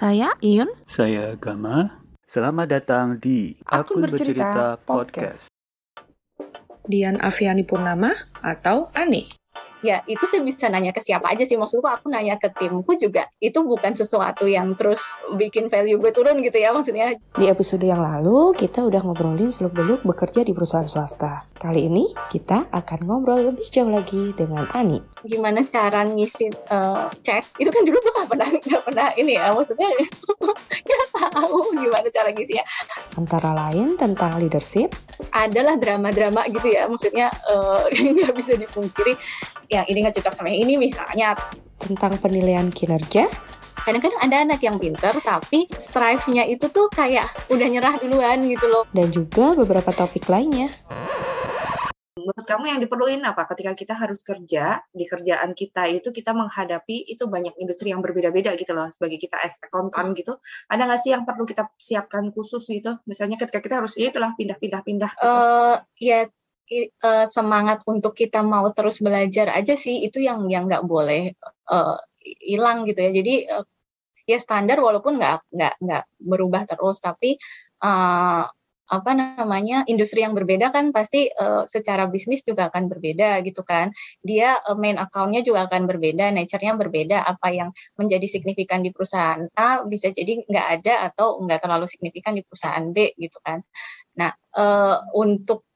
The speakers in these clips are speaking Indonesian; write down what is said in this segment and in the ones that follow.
Saya Iyun. Saya Gama. Selamat datang di Akun Bercerita Podcast. Dian Aviani Purnama atau Ani. Ya itu saya bisa nanya ke siapa aja sih. Maksudku aku nanya ke timku juga itu bukan sesuatu yang terus bikin value gue turun gitu ya maksudnya. Di episode yang lalu, kita udah ngobrolin seluk-beluk bekerja di perusahaan swasta. Kali ini, kita akan ngobrol lebih jauh lagi dengan Ani. gimana cara ngisi eh, cek itu kan dulu gue gak pernah gak pernah ini ya maksudnya. Nggak tahu gimana cara ngisinya Antara lain tentang leadership, adalah drama-drama gitu ya maksudnya eh, nggak bisa dipungkiri yang ini nggak cocok sama yang ini misalnya. Tentang penilaian kinerja, kadang-kadang ada anak yang pinter tapi strive-nya itu tuh kayak udah nyerah duluan gitu loh. Dan juga beberapa topik lainnya. menurut kamu yang diperluin apa? Ketika kita harus kerja di kerjaan kita itu kita menghadapi itu banyak industri yang berbeda-beda gitu loh sebagai kita as accountant gitu. Ada nggak sih yang perlu kita siapkan khusus gitu? Misalnya ketika kita harus ya itulah pindah-pindah-pindah gitu. eh ya eh, semangat untuk kita mau terus belajar aja sih itu yang yang nggak boleh eh, hilang gitu ya. Jadi eh, ya standar walaupun nggak nggak nggak berubah terus tapi eh, apa namanya industri yang berbeda kan pasti eh, secara bisnis juga akan berbeda gitu kan. Dia eh, main account-nya juga akan berbeda nature-nya berbeda apa yang menjadi signifikan di perusahaan A bisa jadi nggak ada atau nggak terlalu signifikan di perusahaan B gitu kan. Nah eh, untuk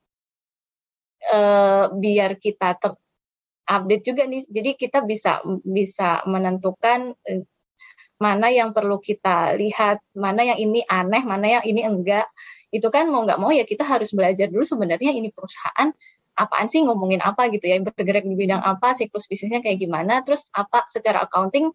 eh, biar kita ter update juga nih. Jadi kita bisa bisa menentukan eh, mana yang perlu kita lihat mana yang ini aneh mana yang ini enggak. Itu kan mau nggak mau ya kita harus belajar dulu sebenarnya ini perusahaan apaan sih ngomongin apa gitu ya bergerak di bidang apa siklus bisnisnya kayak gimana terus apa secara accounting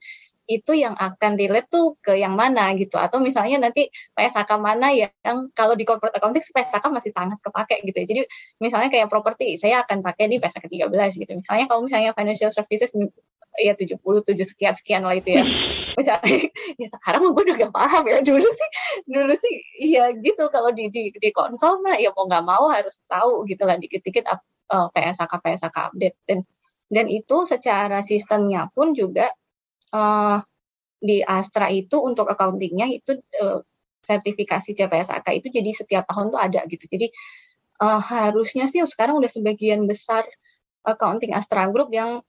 itu yang akan relate tuh ke yang mana gitu. Atau misalnya nanti PSAK mana ya yang kalau di corporate accounting PSAK masih sangat kepake gitu ya. Jadi misalnya kayak properti saya akan pakai di PSAK 13 gitu. Misalnya kalau misalnya financial services ya 77 sekian sekian lah itu ya. Misalnya ya sekarang gue udah gak paham ya. Dulu sih dulu sih iya gitu. Kalau di di, di konsol mah ya mau nggak mau harus tahu gitu lah dikit-dikit up- eh, PSAK PSAK update. Dan dan itu secara sistemnya pun juga eh, di Astra itu untuk accountingnya itu eh, sertifikasi CPSAK itu jadi setiap tahun tuh ada gitu. Jadi eh, harusnya sih sekarang udah sebagian besar accounting Astra Group yang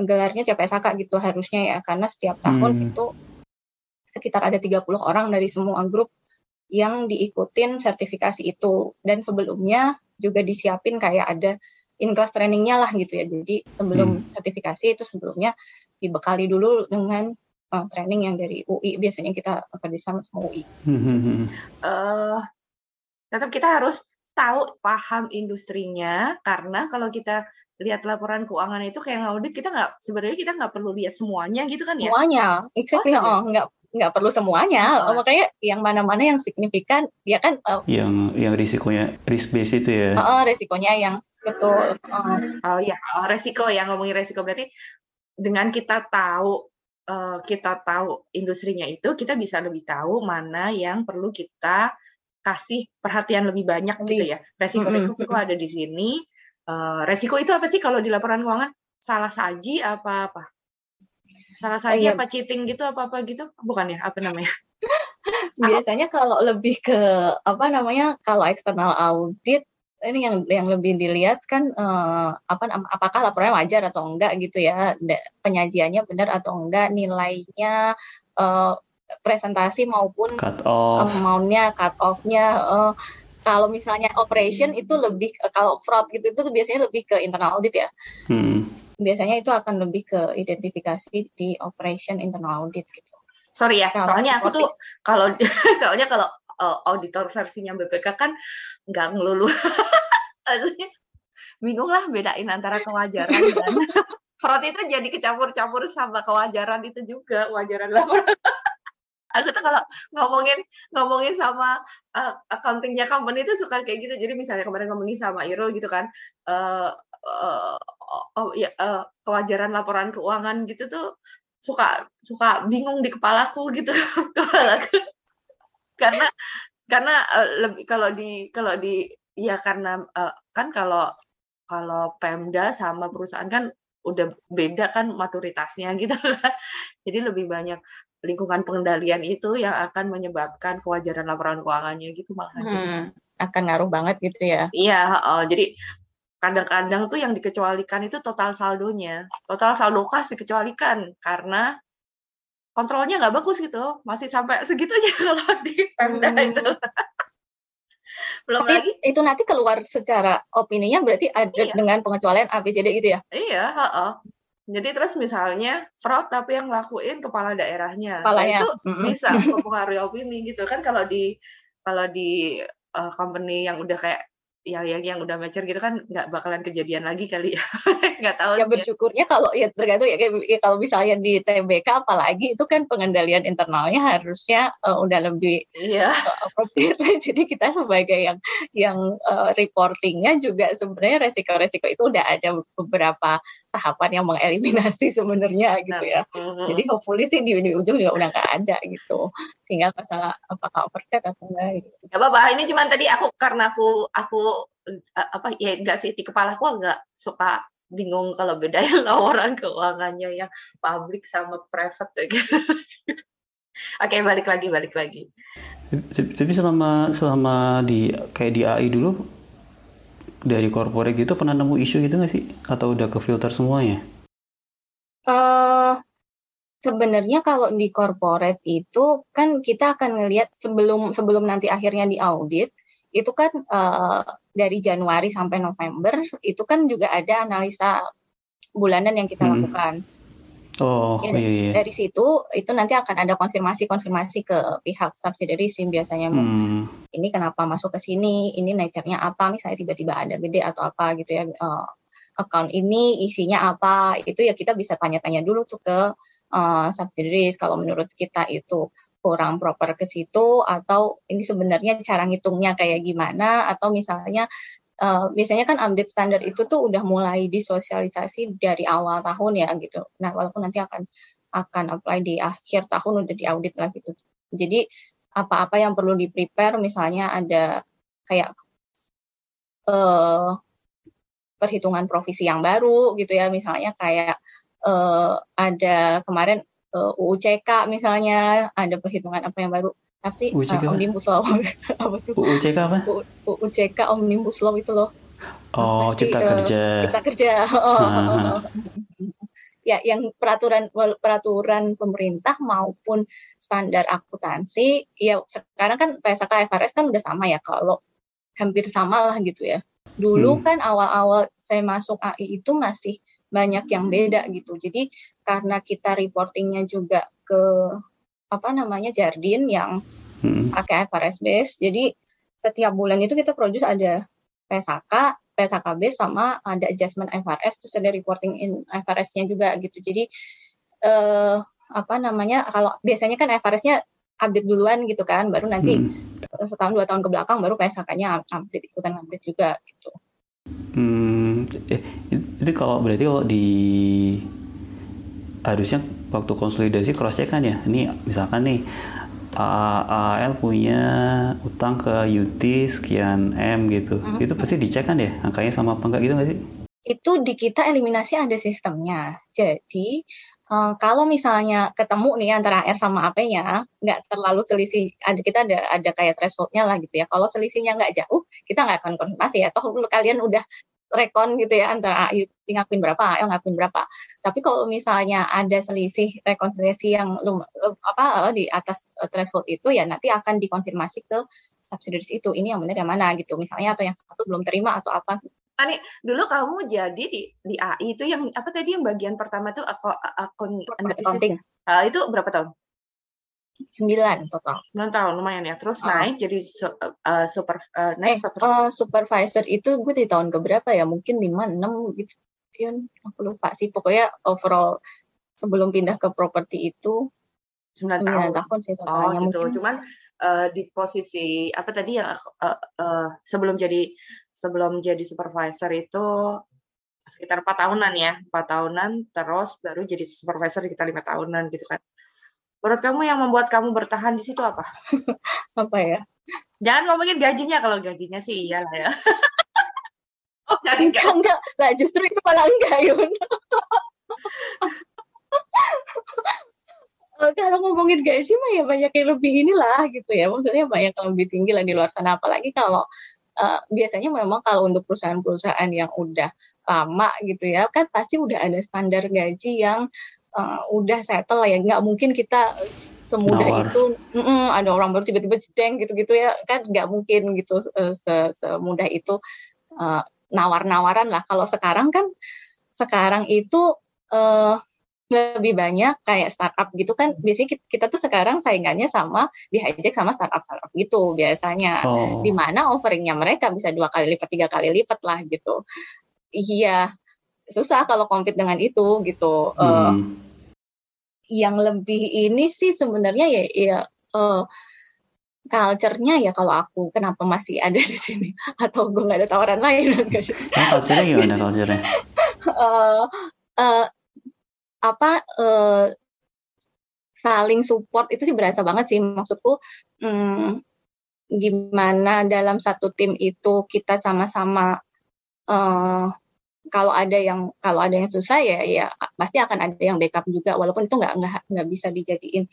gelarnya CPSAK gitu harusnya ya. Karena setiap tahun Hmm. itu sekitar ada 30 orang dari semua grup yang diikutin sertifikasi itu. Dan sebelumnya juga disiapin kayak ada in-class trainingnya lah gitu ya. Jadi sebelum sertifikasi itu sebelumnya dibekali dulu dengan uh, training yang dari UI biasanya kita kerjasama sama UI Hmm, eh tetap kita harus tahu paham industrinya. Karena kalau kita lihat laporan keuangan itu kayak ngaudit kita nggak sebenarnya kita nggak perlu lihat semuanya gitu kan ya? Semuanya. Exactly. Oh, oh, nggak nggak perlu semuanya. Oh. makanya yang mana-mana yang signifikan ya kan uh, yang yang risikonya risk base itu ya. uh, resikonya yang betul. Uh, Oh iya, oh, resiko ya ngomongin resiko. Berarti dengan kita tahu eh, kita tahu industrinya itu kita bisa lebih tahu mana yang perlu kita kasih perhatian lebih banyak gitu ya. Resiko Mm-mm, resiko ada di sini. Eh, resiko itu apa sih kalau di laporan keuangan? Salah saji apa apa? Salah saji iya. apa cheating gitu apa apa gitu? Bukan ya? Apa namanya? biasanya kalau lebih ke apa namanya kalau eksternal audit ini yang yang lebih dilihat kan eh, apa apakah laporannya wajar atau enggak gitu ya penyajiannya benar atau enggak nilainya eh, presentasi maupun Cut off. amount-nya cut off-nya eh, kalau misalnya operation itu lebih kalau fraud gitu itu biasanya lebih ke internal audit ya Hmm. biasanya itu akan lebih ke identifikasi di operation internal audit gitu Sorry ya, soalnya aku tuh kalau soalnya kalau uh, auditor versinya BPK kan nggak ngelulu. Bingung lah bedain antara kewajaran dan fraud itu jadi kecampur-campur sama kewajaran itu juga wajaran laporan. Aku tuh kalau ngomongin ngomongin sama uh, accountingnya company itu suka kayak gitu. Jadi misalnya kemarin ngomongin sama Irul gitu kan, uh, uh, oh, ya, uh, kewajaran laporan keuangan gitu tuh suka suka bingung di kepalaku gitu karena karena eh, lebih kalau di kalau di ya karena eh, kan kalau kalau Pemda sama perusahaan kan udah beda kan maturitasnya gitu kan jadi lebih banyak lingkungan pengendalian itu yang akan menyebabkan kewajaran laporan keuangannya gitu malah. Hmm, akan ngaruh banget gitu ya. Iya, oh, jadi kadang-kadang tuh yang dikecualikan itu total saldonya. Total saldo kas dikecualikan karena kontrolnya nggak bagus gitu. Masih sampai segitunya kalau di Pemda Hmm. itu. Belum Tapi lagi itu nanti keluar secara opininya berarti ada Iya. dengan pengecualian ABCD gitu ya. Iya, heeh. Jadi terus misalnya fraud tapi yang ngelakuin kepala daerahnya. Nah, Kepalanya. itu Mm-mm. bisa mempengaruhi opini gitu kan kalau di kalau di uh, company yang udah kayak yang yang yang udah mature gitu kan nggak bakalan kejadian lagi kali ya. nggak tahu Ya sih. bersyukurnya kalau ya tergantung ya, kayak- ya kalau misalnya di TBK apalagi itu kan pengendalian internalnya harusnya eh, udah lebih Iya. appropriate. Jadi kita sebagai yang yang eh, reportingnya juga sebenarnya resiko-resiko itu udah ada beberapa tahapan yang mengeliminasi sebenarnya gitu ya. Mhm. Jadi hopefully sih di, di ujung juga udah nggak ada gitu. Tinggal masalah apakah overset atau enggak gitu. Gak apa-apa. Ini cuman tadi aku karena aku aku eh, apa ya enggak sih di kepalaku agak suka bingung kalau bedain laporan keuangannya yang public sama private ya gitu. Oke, balik lagi, balik lagi. Tapi selama selama di kayak di AI dulu dari corporate gitu pernah nemu isu gitu nggak sih? Atau udah ke filter semuanya? eh sebenarnya kalau di corporate itu kan kita akan ngelihat sebelum sebelum nanti akhirnya di audit itu kan eh, dari Januari sampai November itu kan juga ada analisa bulanan yang kita Hmm. lakukan. Oh Iya, iya iya. Dari situ itu nanti akan ada konfirmasi-konfirmasi ke pihak subsidiary SIM biasanya Hmm. ini kenapa masuk ke sini, ini nature-nya apa, misalnya tiba-tiba ada gede atau apa gitu ya. eh, account ini isinya apa, itu ya kita bisa tanya-tanya dulu tuh ke eh, subsidiaries kalau menurut kita itu kurang proper ke situ atau ini sebenarnya cara ngitungnya kayak gimana atau misalnya eh, biasanya kan update standar itu tuh udah mulai disosialisasi dari awal tahun ya gitu. Nah, walaupun nanti akan akan apply di akhir tahun udah diaudit lah gitu. Jadi apa-apa yang perlu di prepare misalnya ada kayak eh perhitungan provisi yang baru gitu ya misalnya kayak eh ada kemarin eh, UUCK misalnya ada perhitungan apa yang baru apa sih Eh, apa? omnibus law apa tuh UUCK apa? UUCK omnibus law itu loh Oh Apa sih, cipta eh, kerja. cipta kerja Ah. ya yang peraturan peraturan pemerintah maupun standar akuntansi ya sekarang kan PSK FRS kan udah sama ya kalau hampir sama lah gitu ya dulu Hmm. kan awal-awal saya masuk AI itu masih banyak yang beda gitu jadi karena kita reportingnya juga ke apa namanya Jardin yang Hmm. pakai IFRS base. Jadi setiap bulan itu kita produce ada PSK, PSK base sama ada adjustment IFRS terus ada reporting in IFRS-nya juga gitu. Jadi eh apa namanya kalau biasanya kan IFRS-nya update duluan gitu kan, baru nanti Hmm. setahun dua tahun ke belakang baru PSK-nya update ikutan update juga gitu. Hmm, eh, itu kalau berarti kalau di harusnya waktu konsolidasi cross check kan ya. Ini misalkan nih AAL punya utang ke UT sekian M gitu. Mhm. Itu pasti dicek kan ya angkanya sama apa enggak gitu nggak sih? Itu di kita eliminasi ada sistemnya. Jadi eh, kalau misalnya ketemu nih antara R sama AP-nya nggak terlalu selisih, ada kita ada ada kayak thresholdnya lah gitu ya. Kalau selisihnya nggak jauh, kita nggak akan konfirmasi ya. Toh kalian udah rekon gitu ya antara AU ngakuin berapa, AL ngakuin berapa. Tapi kalau misalnya ada selisih rekonsiliasi yang lum, lum- apa eh, di atas eh, threshold itu ya nanti akan dikonfirmasi ke subsidiaries itu. Ini yang benar yang mana gitu. Misalnya atau yang satu belum terima atau apa. Ani, dulu kamu jadi di di AI itu yang apa tadi yang bagian pertama tuh akun akun analisis. Ah, itu berapa tahun? 9 total. 9 tahun lumayan ya. Terus Ah. naik jadi su- eh, super eh, Eh, naik super eh, supervisor itu gue di tahun keberapa ya? Mungkin 5, 6 gitu. Yun, aku lupa sih. Pokoknya overall sebelum pindah ke properti itu 9 9 tahun. tahun sih Oh totalnya. gitu. Mungkin Cuman eh, di posisi apa tadi ya eh, eh, sebelum jadi sebelum jadi supervisor itu sekitar empat tahunan ya, empat tahunan terus baru jadi supervisor sekitar lima tahunan gitu kan. Menurut kamu yang membuat kamu bertahan di situ apa? apa ya? Jangan ngomongin gajinya kalau gajinya sih iyalah ya. oh jadi Enggak, enggak. Lah justru itu malah enggak, Yun. Eh, kalau ngomongin gaji mah ya banyak yang lebih inilah gitu ya. Maksudnya banyak yang lebih tinggi lah di luar sana. Apalagi kalau uh, biasanya memang kalau untuk perusahaan-perusahaan yang udah lama gitu ya, kan pasti udah ada standar gaji yang uh, udah settle ya. Nggak mungkin kita semudah Nawar. itu mm -mm, ada orang baru tiba-tiba jedeng gitu-gitu ya kan nggak mungkin gitu uh, se semudah itu uh, nawar-nawaran lah kalau sekarang kan sekarang itu uh, lebih banyak kayak startup gitu kan biasanya kita, kita tuh sekarang saingannya sama di hijack sama startup startup gitu biasanya Oh. di mana offeringnya mereka bisa dua kali lipat tiga kali lipat lah gitu iya susah kalau compete dengan itu gitu Eh, Hmm. yang lebih ini sih sebenarnya ya ya eh, culture-nya ya kalau aku kenapa masih ada di sini atau gue nggak ada tawaran lain. Nah, culture-nya gimana culture-nya? Eh, eh, apa eh, saling support itu sih berasa banget sih maksudku hmm, gimana dalam satu tim itu kita sama-sama eh, kalau ada yang kalau ada yang susah ya ya pasti akan ada yang backup juga walaupun itu nggak nggak nggak bisa dijadiin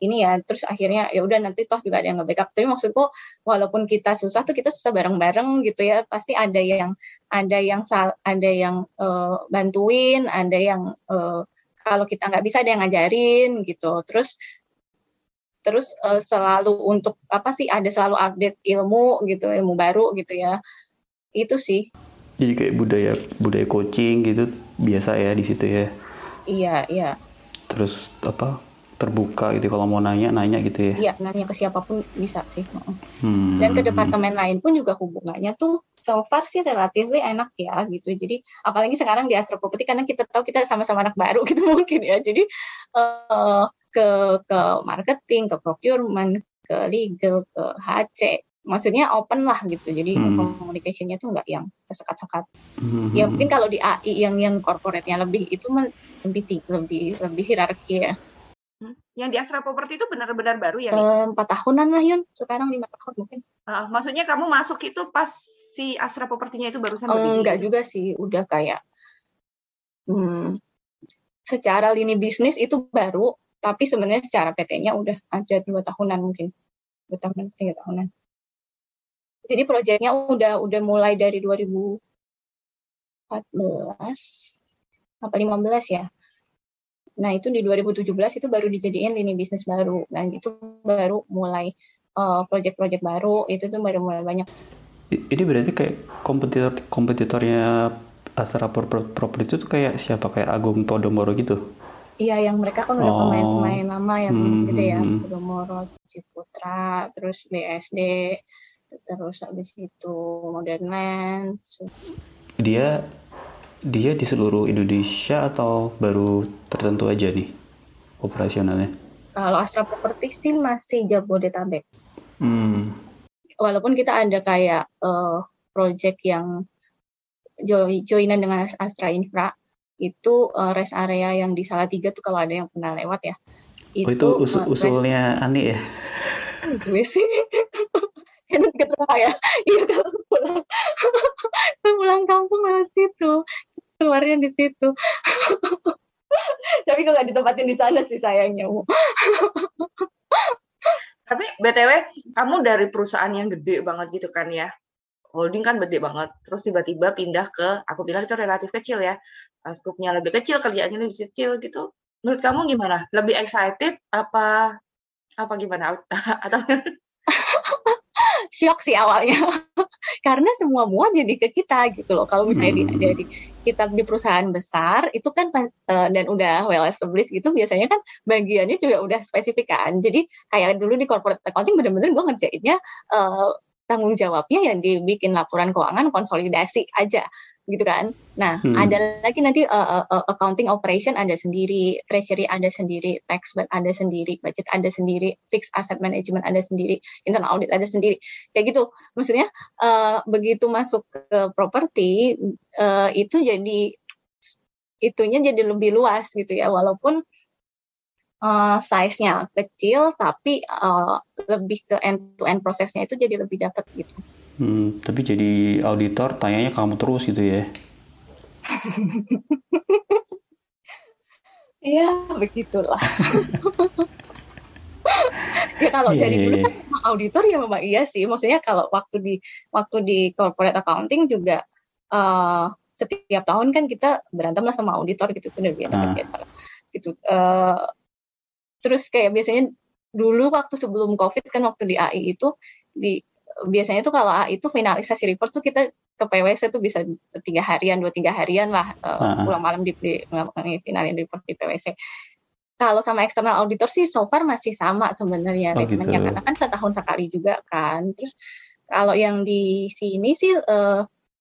ini ya. Terus akhirnya ya udah nanti toh juga ada yang nge-backup. Tapi maksudku walaupun kita susah tuh kita susah bareng-bareng gitu ya. Pasti ada yang ada yang sal, ada yang eh, bantuin ada yang eh, kalau kita nggak bisa ada yang ngajarin gitu. Terus terus eh, selalu untuk apa sih ada selalu update ilmu gitu ilmu baru gitu ya. Itu sih Jadi kayak budaya budaya coaching gitu biasa ya di situ ya. iya iya Terus apa terbuka gitu kalau mau nanya nanya gitu ya. iya nanya ke siapa pun bisa sih Hmm. dan ke departemen lain pun juga hubungannya tuh so far sih relatif enak ya gitu jadi apalagi sekarang di Astro Property karena kita tahu kita sama-sama anak baru gitu mungkin ya jadi eh, ke ke marketing ke procurement ke legal ke HC maksudnya open lah gitu jadi Hmm. communication-nya tuh nggak yang sekat-sekat Hmm. ya mungkin kalau di AI yang yang corporate-nya lebih itu lebih tinggi, lebih lebih hierarki ya Hmm. Yang di Astra Property itu benar-benar baru ya? Eh, empat tahunan lah Yun sekarang lima tahun mungkin Ah, maksudnya kamu masuk itu pas si Astra Property-nya itu barusan enggak berdiri? juga sih udah kayak hmm, secara lini bisnis itu baru tapi sebenarnya secara PT-nya udah ada dua tahunan mungkin dua tahunan tiga tahunan jadi proyeknya udah udah mulai dari 2014 apa 15 ya. Nah itu di 2017 itu baru dijadiin lini bisnis baru. Dan itu baru mulai eh, proyek-proyek baru. Itu tuh baru mulai banyak. Ini berarti kayak kompetitor kompetitornya Astra Pro- Pro- Property itu tuh kayak siapa? Kayak Agung Podomoro gitu. Iya, yang mereka kan udah Oh. pemain-pemain lama yang Hmm, gede ya, hmm, hmm. Podomoro, Ciputra, terus BSD, terus habis itu Modern Land. Dia dia di seluruh Indonesia atau baru tertentu aja nih operasionalnya? Kalau Astra Property sih masih Jabodetabek. Hmm. Walaupun kita ada kayak eh, project yang join joinan dengan Astra Infra, itu eh, rest area yang di Salatiga tuh kalau ada yang pernah lewat ya. Oh itu usul rest- usulnya Ani ya? gue sih kan deket rumah ya iya kalau pulang kalau pulang kampung lewat situ keluarnya di situ tapi kok nggak ditempatin di sana sih sayangnya. Tapi BTW, kamu dari perusahaan yang gede banget gitu kan ya. Holding kan gede banget. Terus tiba-tiba pindah ke, aku bilang itu relatif kecil ya. Uh, Skupnya lebih kecil, kerjaannya lebih kecil gitu. Menurut kamu gimana? Lebih excited apa apa gimana? Atau shock sih awalnya. Karena semua mua jadi ke kita gitu loh. Kalau misalnya di, Hmm. dari kita di perusahaan besar itu kan eh, dan udah well established gitu biasanya kan bagiannya juga udah spesifik kan. Jadi kayak dulu di corporate accounting bener-bener gue ngerjainnya eh, tanggung jawabnya yang dibikin laporan keuangan konsolidasi aja gitu kan. Nah Hmm. ada lagi nanti eh, eh, accounting operation ada sendiri treasury ada sendiri tax ada sendiri budget ada sendiri fixed asset management ada sendiri internal audit ada sendiri. Kayak gitu. Maksudnya eh, begitu masuk ke properti eh, itu jadi itunya jadi lebih luas gitu ya. Walaupun eh, size-nya kecil tapi eh, lebih ke end to end prosesnya itu jadi lebih dapat gitu Hmm, tapi jadi auditor tanyanya kamu terus gitu ya? Ya begitulah. ya kalau Iya, dari iya, dulu iya. kan auditor ya memang iya sih. Maksudnya kalau waktu di waktu di corporate accounting juga eh, setiap tahun kan kita berantem lah sama auditor gitu tuh udah biasa Ah. lah. gitu. Eh, terus kayak biasanya dulu waktu sebelum covid kan waktu di AI itu di biasanya tuh kalau AI itu finalisasi report tuh kita ke PwC tuh bisa tiga harian dua tiga harian lah eh, Ah. pulang malam di, di finalin report di PwC kalau sama external auditor sih so far masih sama sebenarnya Oh, gitu. karena kan setahun sekali juga kan terus kalau yang di sini sih eh,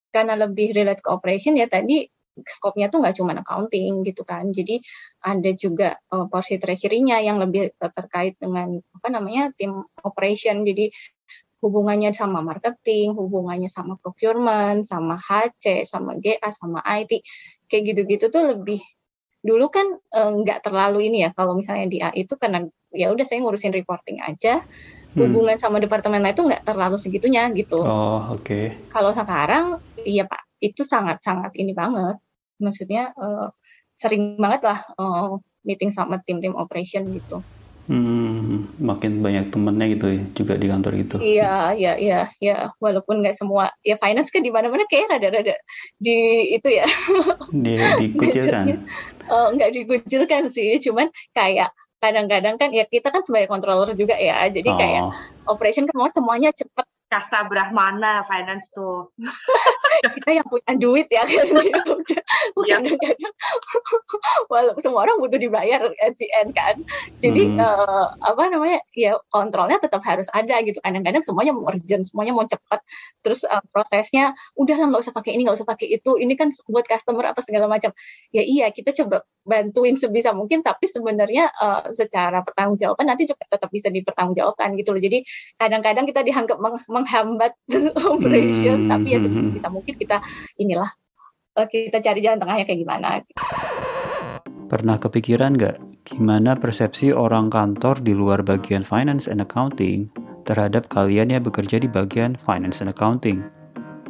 karena lebih relate ke operation ya tadi skopnya tuh nggak cuma accounting gitu kan jadi ada juga eh, porsi treasury-nya yang lebih eh, terkait dengan apa namanya tim operation jadi hubungannya sama marketing hubungannya sama procurement sama HC sama GA sama IT kayak gitu-gitu tuh lebih dulu kan eh, nggak terlalu ini ya kalau misalnya di AI itu karena ya udah saya ngurusin reporting aja Hmm. hubungan sama departemen lain itu nggak terlalu segitunya gitu Oh, oke. kalau sekarang iya pak itu sangat sangat ini banget. Maksudnya eh, sering banget lah eh, meeting sama tim-tim operation gitu. Hmm, makin banyak temennya gitu ya, juga di kantor gitu. iya iya iya iya. Walaupun nggak semua ya finance kan di mana-mana kayak rada-rada di itu ya. Dia dikucilkan. Eh, nggak dikucilkan sih. Cuman kayak kadang-kadang kan ya kita kan sebagai controller juga ya. Jadi kayak Oh, operation kan mau semuanya cepet Kasta Brahmana finance tuh. kita yang punya duit ya Iya. kadang-kadang walaupun semua orang butuh dibayar at the end kan jadi Hmm. eh, apa namanya ya kontrolnya tetap harus ada gitu kadang-kadang semuanya mau urgent semuanya mau cepat terus eh, prosesnya udah lah nggak usah pakai ini nggak usah pakai itu ini kan buat customer apa segala macam ya iya kita coba bantuin sebisa mungkin tapi sebenarnya eh, secara pertanggungjawaban nanti juga tetap bisa dipertanggungjawabkan gitu loh jadi kadang-kadang kita dianggap meng- menghambat operation Hmm, tapi ya hmm, hmm. sebisa mungkin kita inilah kita cari jalan tengahnya kayak gimana Pernah kepikiran nggak gimana persepsi orang kantor di luar bagian finance and accounting terhadap kalian yang bekerja di bagian finance and accounting?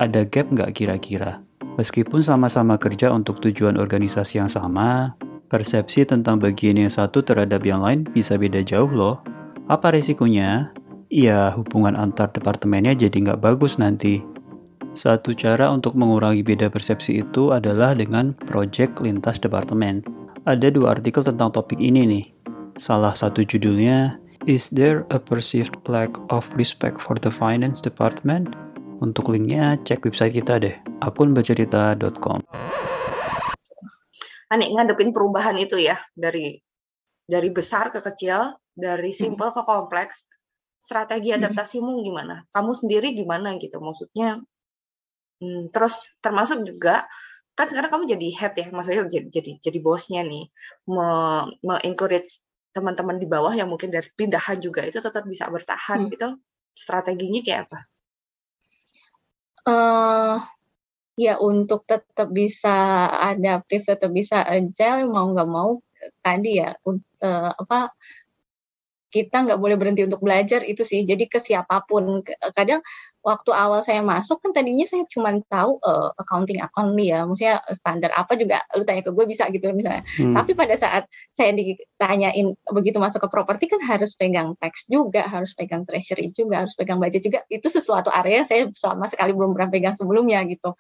Ada gap nggak kira-kira? Meskipun sama-sama kerja untuk tujuan organisasi yang sama, persepsi tentang bagian yang satu terhadap yang lain bisa beda jauh loh. Apa resikonya? Ya, hubungan antar departemennya jadi nggak bagus nanti. Satu cara untuk mengurangi beda persepsi itu adalah dengan project lintas departemen. Ada dua artikel tentang topik ini nih. Salah satu judulnya, Is there a perceived lack of respect for the finance department? Untuk linknya, cek website kita deh, akunbercerita.com. Anik ngadepin perubahan itu ya dari dari besar ke kecil, dari simple ke kompleks. Strategi Hmm. adaptasimu gimana? Kamu sendiri gimana gitu? Maksudnya hmm, terus termasuk juga kan sekarang kamu jadi head ya, maksudnya jadi jadi, jadi bosnya nih, me- me-encourage teman-teman di bawah yang mungkin dari pindahan juga itu tetap bisa bertahan Hmm. gitu. Strateginya kayak apa? eh ya untuk tetap bisa adaptif, tetap bisa agile, mau nggak mau tadi ya eh, apa kita nggak boleh berhenti untuk belajar itu sih. Jadi ke siapa pun. Kadang waktu awal saya masuk kan tadinya saya cuma tahu eh, accounting only ya, maksudnya standar apa juga lu tanya ke gue bisa gitu misalnya. Hmm, Tapi pada saat saya ditanyain begitu masuk ke properti kan harus pegang teks juga, harus pegang treasury juga, harus pegang budget juga. Itu sesuatu area yang saya sama sekali belum pernah pegang sebelumnya gitu.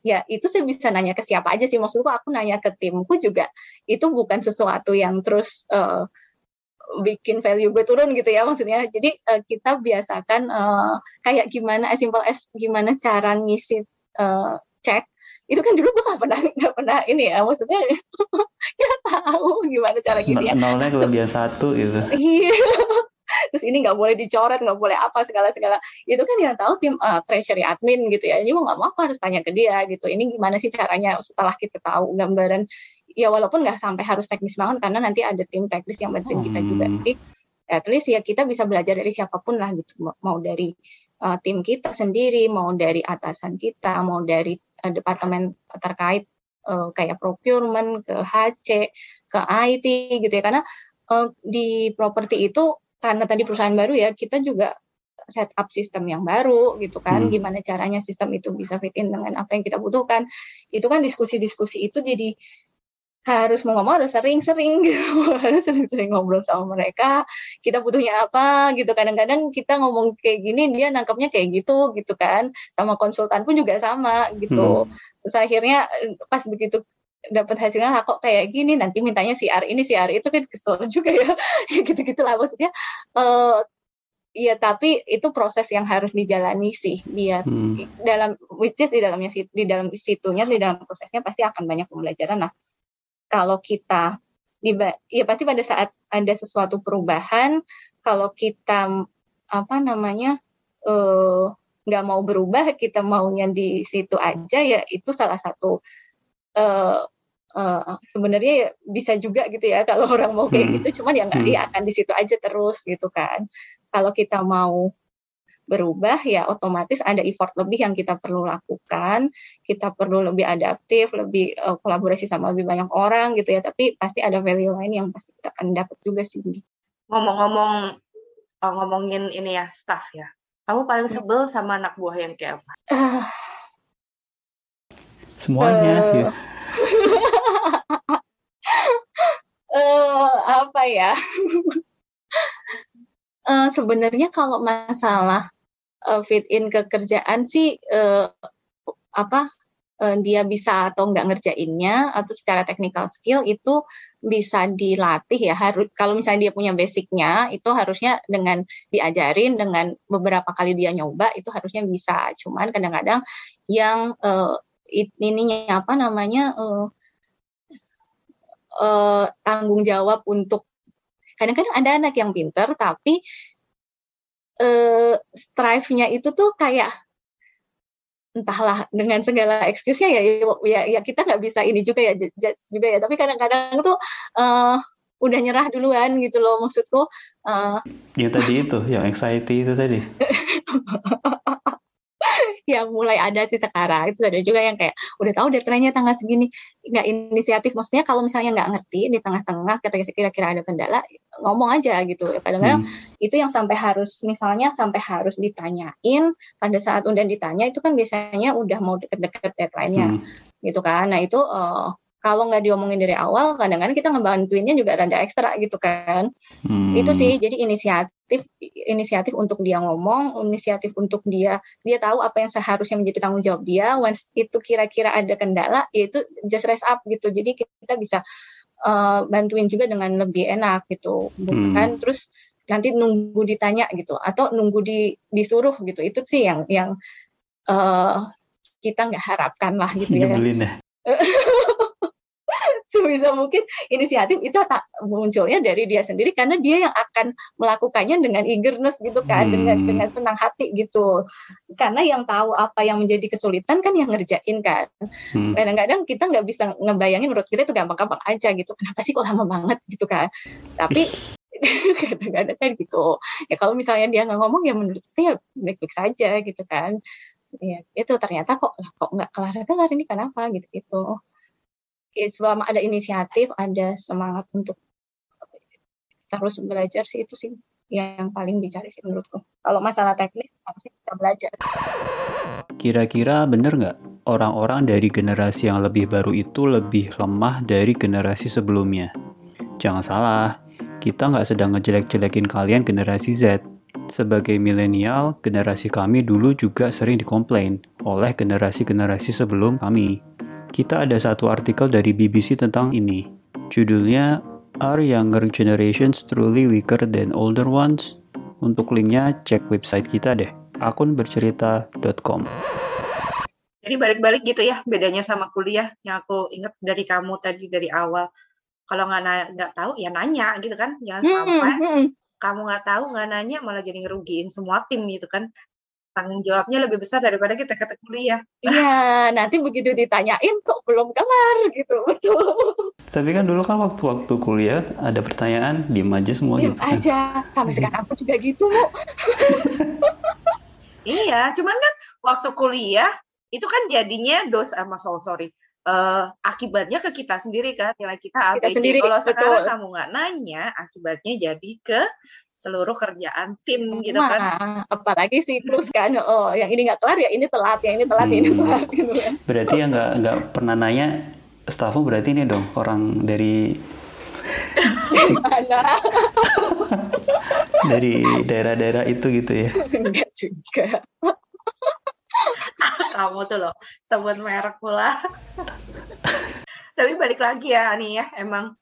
Ya itu saya bisa nanya ke siapa aja sih. Maksudku aku nanya ke timku juga itu bukan sesuatu yang terus eh, bikin value gue turun gitu ya maksudnya. Jadi eh, kita biasakan eh, kayak gimana as simple as gimana cara ngisi eh, cek itu kan dulu gue gak pernah nggak pernah ini ya maksudnya nggak tahu gimana cara ngisi ya nolnya kelebihan satu gitu. Iya. Terus ini nggak boleh dicoret, nggak boleh apa segala-segala. Itu kan yang tahu tim uh, treasury admin gitu ya. Ini mau nggak mau aku harus tanya ke dia gitu. Ini gimana sih caranya setelah kita tahu gambaran. Ya walaupun nggak sampai harus teknis banget karena nanti ada tim teknis yang bantuin kita juga. Hmm. Jadi at least ya kita bisa belajar dari siapa pun lah gitu. Mau- Mau dari uh, tim kita sendiri, mau dari atasan kita, mau dari uh, departemen terkait uh, kayak procurement, ke HC, ke IT gitu ya. Karena uh, di properti itu karena tadi perusahaan baru ya kita juga set up sistem yang baru gitu kan Hmm. gimana caranya sistem itu bisa fit in dengan apa yang kita butuhkan itu kan diskusi-diskusi itu jadi harus mau ngomong harus sering-sering gitu. Harus sering-sering ngobrol sama mereka. Kita butuhnya apa gitu. Kadang-kadang kita ngomong kayak gini dia nangkapnya kayak gitu gitu kan. Sama konsultan pun juga sama gitu. Hmm. terus akhirnya pas begitu dapat hasilnya lah kok kayak gini? Nanti mintanya si R ini si R itu kan kesel juga ya. Gitu gitulah maksudnya. Uh, Iya, tapi itu proses yang harus dijalani sih. Biar hmm. dalam which is di dalamnya di dalam situnya di dalam prosesnya pasti akan banyak pembelajaran. Nah, kalau kita ya pasti pada saat ada sesuatu perubahan, kalau kita apa namanya eh, nggak uh, mau berubah, kita maunya di situ aja ya itu salah satu uh, uh, sebenarnya ya bisa juga gitu ya kalau orang mau kayak hmm. gitu, cuman ya nggak hmm. ya akan di situ aja terus gitu kan kalau kita mau berubah ya otomatis ada effort lebih yang kita perlu lakukan. Kita perlu lebih adaptif lebih uh, kolaborasi sama lebih banyak orang gitu ya. Tapi pasti ada value lain yang pasti kita akan dapat juga sih ngomong-ngomong uh, ngomongin ini ya staff ya. Kamu paling ya. sebel sama anak buah yang kayak apa? Uh, semuanya uh, ya uh, apa ya? Uh, sebenarnya kalau masalah uh, fit in ke kerjaan sih uh, apa uh, dia bisa atau nggak ngerjainnya atau secara technical skill itu bisa dilatih ya. Harus kalau misalnya dia punya basicnya itu harusnya dengan diajarin dengan beberapa kali dia nyoba itu harusnya bisa. Cuman kadang-kadang yang uh, ininya apa namanya uh, uh, tanggung jawab untuk kadang-kadang ada anak yang pinter tapi uh, strive-nya itu tuh kayak entahlah dengan segala excuse-nya ya ya, ya kita nggak bisa ini juga ya judge juga ya. Tapi kadang-kadang tuh uh, udah nyerah duluan gitu loh maksudku uh, ya tadi itu yang anxiety itu tadi yang mulai ada sih sekarang itu ada juga yang kayak udah tahu deadline-nya tanggal segini nggak inisiatif maksudnya kalau misalnya nggak ngerti di tengah-tengah kira-kira ada kendala ngomong aja gitu ya kadang-kadang hmm. itu yang sampai harus misalnya sampai harus ditanyain pada saat undan ditanya itu kan biasanya udah mau deket-deket deadline-nya hmm. gitu kan nah itu uh, kalau nggak diomongin dari awal kadang-kadang kita ngebantuinnya juga rada ekstra gitu kan hmm. itu sih jadi inisiatif inisiatif untuk dia ngomong inisiatif untuk dia dia tahu apa yang seharusnya menjadi tanggung jawab dia once itu kira-kira ada kendala yaitu just rest up gitu jadi kita bisa uh, bantuin juga dengan lebih enak gitu bukan hmm. terus nanti nunggu ditanya gitu atau nunggu di disuruh gitu itu sih yang yang uh, kita nggak harapkan lah gitu ya. ya. sebisa mungkin inisiatif itu tak munculnya dari dia sendiri karena dia yang akan melakukannya dengan eagerness gitu kan hmm. dengan dengan senang hati gitu. Karena yang tahu apa yang menjadi kesulitan kan yang ngerjain kan. Hmm. kadang-kadang kita nggak bisa ngebayangin menurut kita itu gampang-gampang aja gitu. Kenapa sih kok lama banget gitu kan? Tapi kadang-kadang kan gitu. Ya kalau misalnya dia nggak ngomong ya menurut kita ya baik-baik saja gitu kan. Ya itu ternyata kok kok nggak kelar kelar ini kenapa gitu gitu selama ada inisiatif, ada semangat untuk terus belajar sih itu sih yang paling dicari sih menurutku. Kalau masalah teknis harusnya kita belajar. Kira-kira bener nggak orang-orang dari generasi yang lebih baru itu lebih lemah dari generasi sebelumnya? Jangan salah, kita nggak sedang ngejelek-jelekin kalian generasi Z. Sebagai milenial, generasi kami dulu juga sering dikomplain oleh generasi-generasi sebelum kami. Kita ada satu artikel dari BBC tentang ini. Judulnya Are Younger Generations Truly Weaker Than Older Ones? Untuk linknya cek website kita deh, akunbercerita.com. Jadi balik-balik gitu ya bedanya sama kuliah yang aku inget dari kamu tadi dari awal. Kalau nggak nggak tahu ya nanya gitu kan, jangan hmm, sampai hmm, hmm. kamu nggak tahu nggak nanya malah jadi ngerugiin semua tim gitu kan tanggung jawabnya lebih besar daripada kita kata kuliah. Iya, nanti begitu ditanyain kok belum kelar gitu, betul. Tapi kan dulu kan waktu-waktu kuliah ada pertanyaan, diem aja semua diem gitu kan. aja, sampai sekarang aku juga gitu, Bu. iya, cuman kan waktu kuliah itu kan jadinya dos sama ah, sorry, sorry uh, akibatnya ke kita sendiri kan nilai kita ABC. Kalau sekarang kamu nggak nanya, akibatnya jadi ke seluruh kerjaan tim gitu kan. Apalagi siklus kan, oh yang ini nggak kelar ya ini telat, yang ini telat, hmm. ini telat gitu kan. Berarti yang nggak nggak pernah nanya staffmu berarti ini dong orang dari dari daerah-daerah itu gitu ya. Enggak juga. Kamu tuh loh sebut merek pula. Tapi balik lagi ya nih ya emang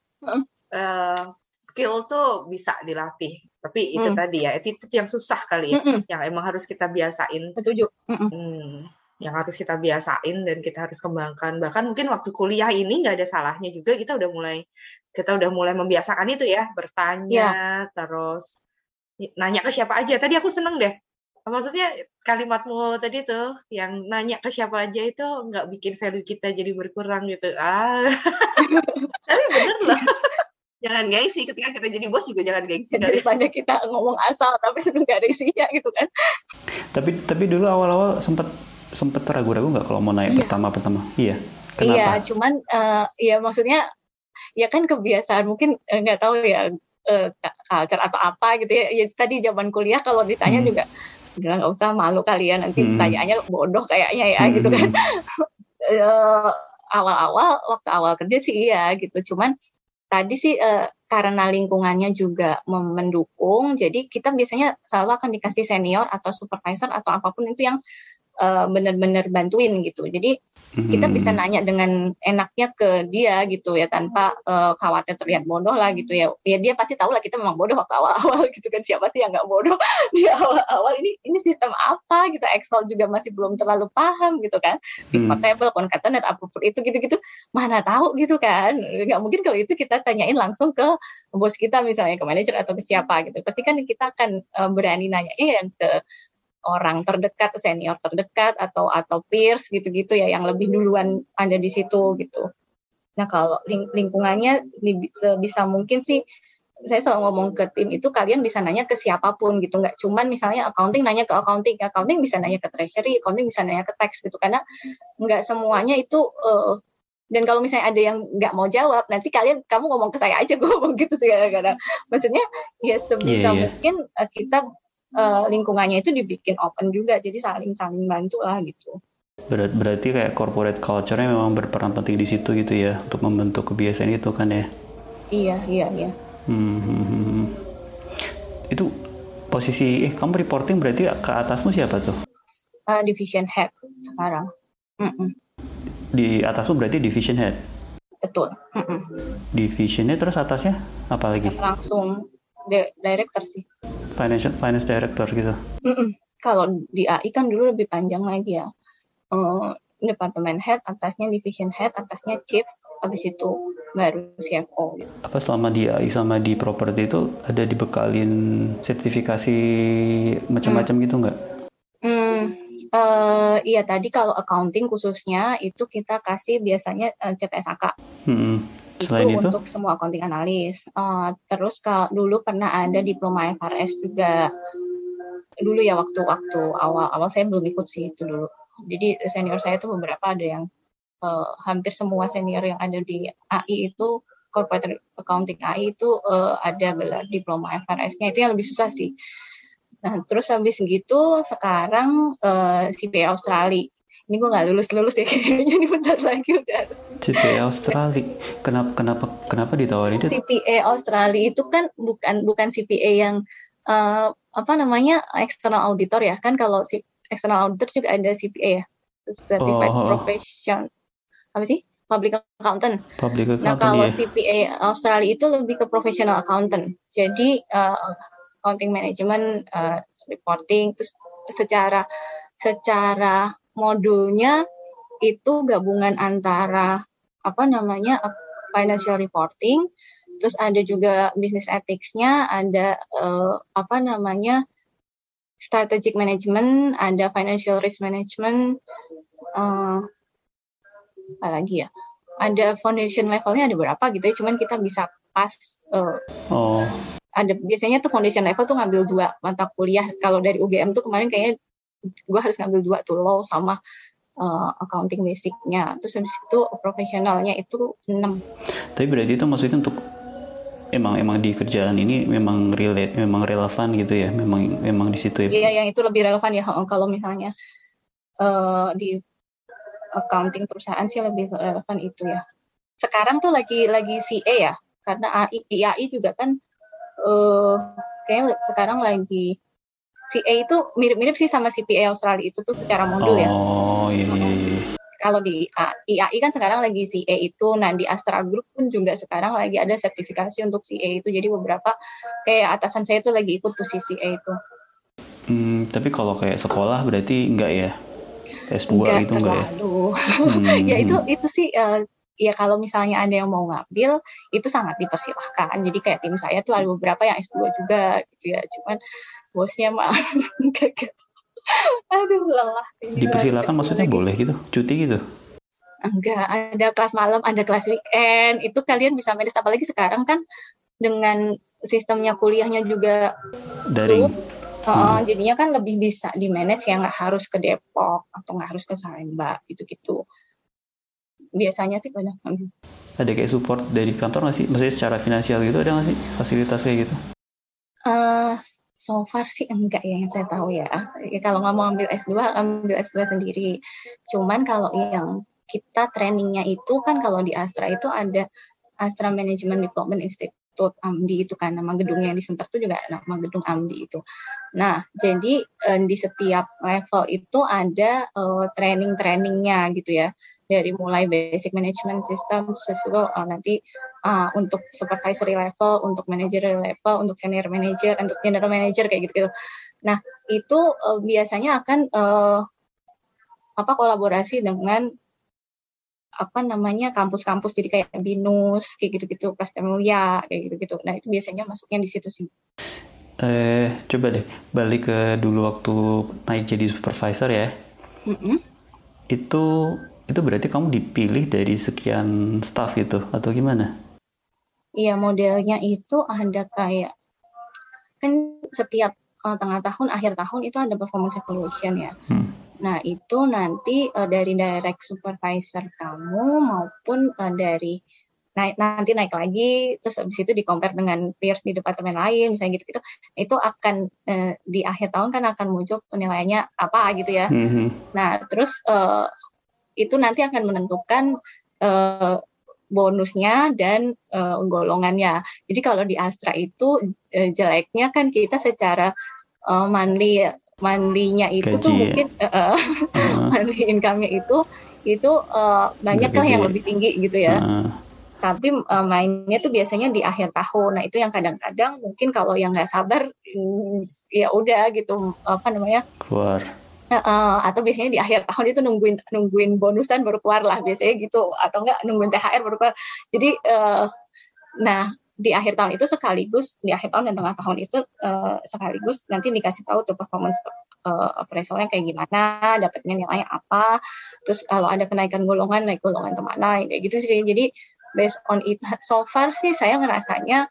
eh, skill tuh bisa dilatih. Tapi itu Hmm. tadi ya attitude yang susah kali ya, Mm-mm, yang emang harus kita biasain. Setuju. Mm-mm. Hmm, yang harus kita biasain dan kita harus kembangkan. Bahkan mungkin waktu kuliah ini nggak ada salahnya juga kita udah mulai kita udah mulai membiasakan itu ya, bertanya terus i- nanya ke siapa aja. Tadi aku seneng deh. Maksudnya kalimatmu tadi tuh yang nanya ke siapa aja itu nggak bikin value kita jadi berkurang gitu. Ah, tapi bener loh. Jangan gengsi ketika kita jadi bos juga jangan gengsi. Daripada kita ngomong asal tapi sebenarnya nggak ada isinya gitu kan. Tapi tapi dulu awal-awal sempet sempet ragu-ragu nggak kalau mau naik Iya. pertama-pertama? Iya. Iya, Kenapa? cuman eh, ya maksudnya ya kan kebiasaan mungkin eh, nggak tahu ya eh, ka- culture atau apa gitu ya. Ya tadi zaman kuliah kalau ditanya Hmm. juga udah nggak usah malu kalian nanti Hmm. tanyaannya bodoh kayaknya ya Hmm, gitu kan. hmm. Eh, awal-awal waktu awal kerja sih iya gitu. Cuman tadi sih eh, karena lingkungannya juga mendukung, jadi kita biasanya selalu akan dikasih senior atau supervisor atau apa pun itu yang eh, benar-benar bantuin gitu. Jadi kita bisa Hmm. nanya dengan enaknya ke dia gitu ya tanpa eh, khawatir terlihat bodoh lah gitu ya. Ya dia pasti tahu lah kita memang bodoh waktu awal-awal gitu kan. Siapa sih yang nggak bodoh di awal-awal? Ini ini sistem apa gitu? Excel juga masih belum terlalu paham gitu kan. Hmm. table concatenate apa pun itu gitu-gitu. Mana tahu gitu kan. Nggak mungkin kalau itu kita tanyain langsung ke bos kita misalnya ke manajer atau ke siapa gitu. Pasti kan kita akan eh, berani nanya yang ke orang terdekat, senior terdekat atau atau peers gitu-gitu ya yang lebih duluan ada di situ gitu. Nah kalau ling- lingkungannya sebisa mungkin sih saya selalu ngomong ke tim itu kalian bisa nanya ke siapa pun gitu nggak cuman misalnya accounting nanya ke accounting accounting bisa nanya ke treasury accounting bisa nanya ke tax gitu karena nggak semuanya itu eh, dan kalau misalnya ada yang nggak mau jawab nanti kalian kamu ngomong ke saya aja gue ngomong gitu sih kadang-kadang maksudnya ya sebisa Iya, iya. mungkin eh, kita eh, lingkungannya itu dibikin open juga jadi saling saling bantu lah gitu Berat, berarti kayak corporate culture-nya memang berperan penting di situ gitu ya untuk membentuk kebiasaan itu kan ya. iya iya iya Hmm, hmm, hmm, hmm. Itu posisi eh kamu reporting berarti ke atasmu siapa tuh? Eh, division head sekarang Mm-mm, Di atasmu berarti division head. betul Mm-mm. Divisionnya terus atasnya apa lagi? langsung director sih Financial finance director gitu. Mm-mm. kalau di AI kan dulu lebih panjang lagi ya Eh, departemen head atasnya division head atasnya chief habis itu baru CFO gitu. Apa selama di AI sama di property itu ada dibekalin sertifikasi macam-macam gitu nggak? Hmm, eh, iya tadi kalau accounting khususnya itu kita kasih biasanya eh, CPSAK Hmm. Itu Selain itu? untuk semua accounting analis. Eh, terus kalau dulu pernah ada diploma FRS juga dulu ya waktu-waktu awal-awal saya belum ikut sih itu dulu. Jadi senior saya itu beberapa ada yang eh, hampir semua senior yang ada di AI itu corporate accounting AI itu eh, ada gelar diploma FRS-nya itu yang lebih susah sih. Nah, terus habis gitu sekarang eh, CPA Australia. Ini gue nggak lulus lulus ya kayaknya ini bentar lagi udah harus. CPA Australia. Kenapa kenapa kenapa ditawarin itu? CPA Australia itu kan bukan bukan CPA yang eh, apa namanya external auditor ya kan kalau si external auditor juga ada CPA ya certified Oh. profession apa sih public accountant. Public Nah accountant kalau ya. CPA Australia itu lebih ke professional accountant. Jadi eh, accounting management, eh, reporting, terus secara secara modulnya itu gabungan antara apa namanya financial reporting, terus ada juga business ethics-nya, ada eh, apa namanya strategic management, ada financial risk management, eh, apa lagi ya? Ada foundation levelnya ada berapa gitu ya, cuman kita bisa pas eh, Oh, ada biasanya tuh foundation level tuh ngambil dua mata kuliah. Kalau dari UGM tuh kemarin kayaknya gue harus ngambil dua tuh law sama eh, accounting basicnya. Terus habis itu profesionalnya itu 6. tapi berarti itu maksudnya untuk emang emang di kerjaan ini memang relate, memang relevan gitu ya, memang memang di situ ya. Iya, yang itu lebih relevan ya kalau misalnya eh, di accounting perusahaan sih lebih relevan itu ya. sekarang tuh lagi lagi CA ya, karena AI, IAI juga kan uh, kayak sekarang lagi CA itu mirip-mirip sih sama CPA Australia itu tuh secara modul oh, ya. Oh iya, iya, iya. Kalau di IAI kan sekarang lagi CA itu, nah di Astra Group pun juga sekarang lagi ada sertifikasi untuk CA itu. Jadi beberapa kayak atasan saya itu lagi ikut tuh si CA itu. Hmm, tapi kalau kayak sekolah berarti enggak ya? S2 enggak itu enggak ya? Hmm. ya itu itu sih uh, ya kalau misalnya ada yang mau ngambil itu sangat dipersilahkan. Jadi kayak tim saya tuh ada beberapa yang S2 juga gitu ya. Cuman bosnya mah enggak Aduh lelah. Dipersilakan maksudnya lagi. boleh gitu, cuti gitu? Enggak, ada kelas malam, ada kelas weekend. Itu kalian bisa manage apalagi sekarang kan dengan sistemnya kuliahnya juga daring. Uh, hmm. Jadinya kan lebih bisa di manage yang nggak harus ke Depok atau nggak harus ke Salemba gitu-gitu. Biasanya sih banyak. Ada kayak support dari kantor nggak sih? Maksudnya secara finansial gitu ada nggak sih fasilitas kayak gitu? Uh, So far sih enggak ya yang saya tahu ya. ya kalau nggak mau ambil S2, ambil S2 sendiri. Cuman kalau yang kita trainingnya itu kan kalau di Astra itu ada Astra Management Development Institute AMDI itu kan nama gedungnya di Sunter itu juga nama gedung AMDI itu. Nah, jadi eh, di setiap level itu ada eh, training-trainingnya gitu ya dari mulai basic management system sesuatu uh, nanti uh, untuk supervisory level, untuk managerial level, untuk senior manager, untuk general manager kayak gitu-gitu. Nah, itu uh, biasanya akan uh, apa kolaborasi dengan apa namanya kampus-kampus jadi kayak binus kayak gitu-gitu prastemulia kayak gitu-gitu nah itu biasanya masuknya di situ sih eh coba deh balik ke dulu waktu naik jadi supervisor ya mm -hmm. itu itu berarti kamu dipilih dari sekian staff itu atau gimana? Iya modelnya itu ada kayak kan setiap uh, tengah tahun akhir tahun itu ada performance evaluation ya. Hmm. Nah itu nanti uh, dari direct supervisor kamu maupun uh, dari naik nanti naik lagi terus habis itu di compare dengan peers di departemen lain misalnya gitu gitu itu akan uh, di akhir tahun kan akan muncul penilaiannya apa gitu ya. -hmm. Nah terus uh, itu nanti akan menentukan uh, bonusnya dan uh, golongannya. Jadi kalau di Astra itu uh, jeleknya kan kita secara uh, monthly itu Gaji, tuh ya? mungkin uh, uh, monthly income-nya itu itu uh, banyak lah yang lebih tinggi gitu ya. Uh. Tapi uh, mainnya tuh biasanya di akhir tahun. Nah itu yang kadang-kadang mungkin kalau yang nggak sabar mm, ya udah gitu apa namanya keluar Uh, atau biasanya di akhir tahun itu nungguin nungguin bonusan baru keluar lah biasanya gitu atau enggak nungguin THR baru keluar. Jadi uh, nah di akhir tahun itu sekaligus di akhir tahun dan tengah tahun itu uh, sekaligus nanti dikasih tahu tuh performance uh, appraisalnya kayak gimana dapatnya nilainya apa terus kalau ada kenaikan golongan naik golongan ke mana kayak gitu sih. Jadi based on it so far sih saya ngerasanya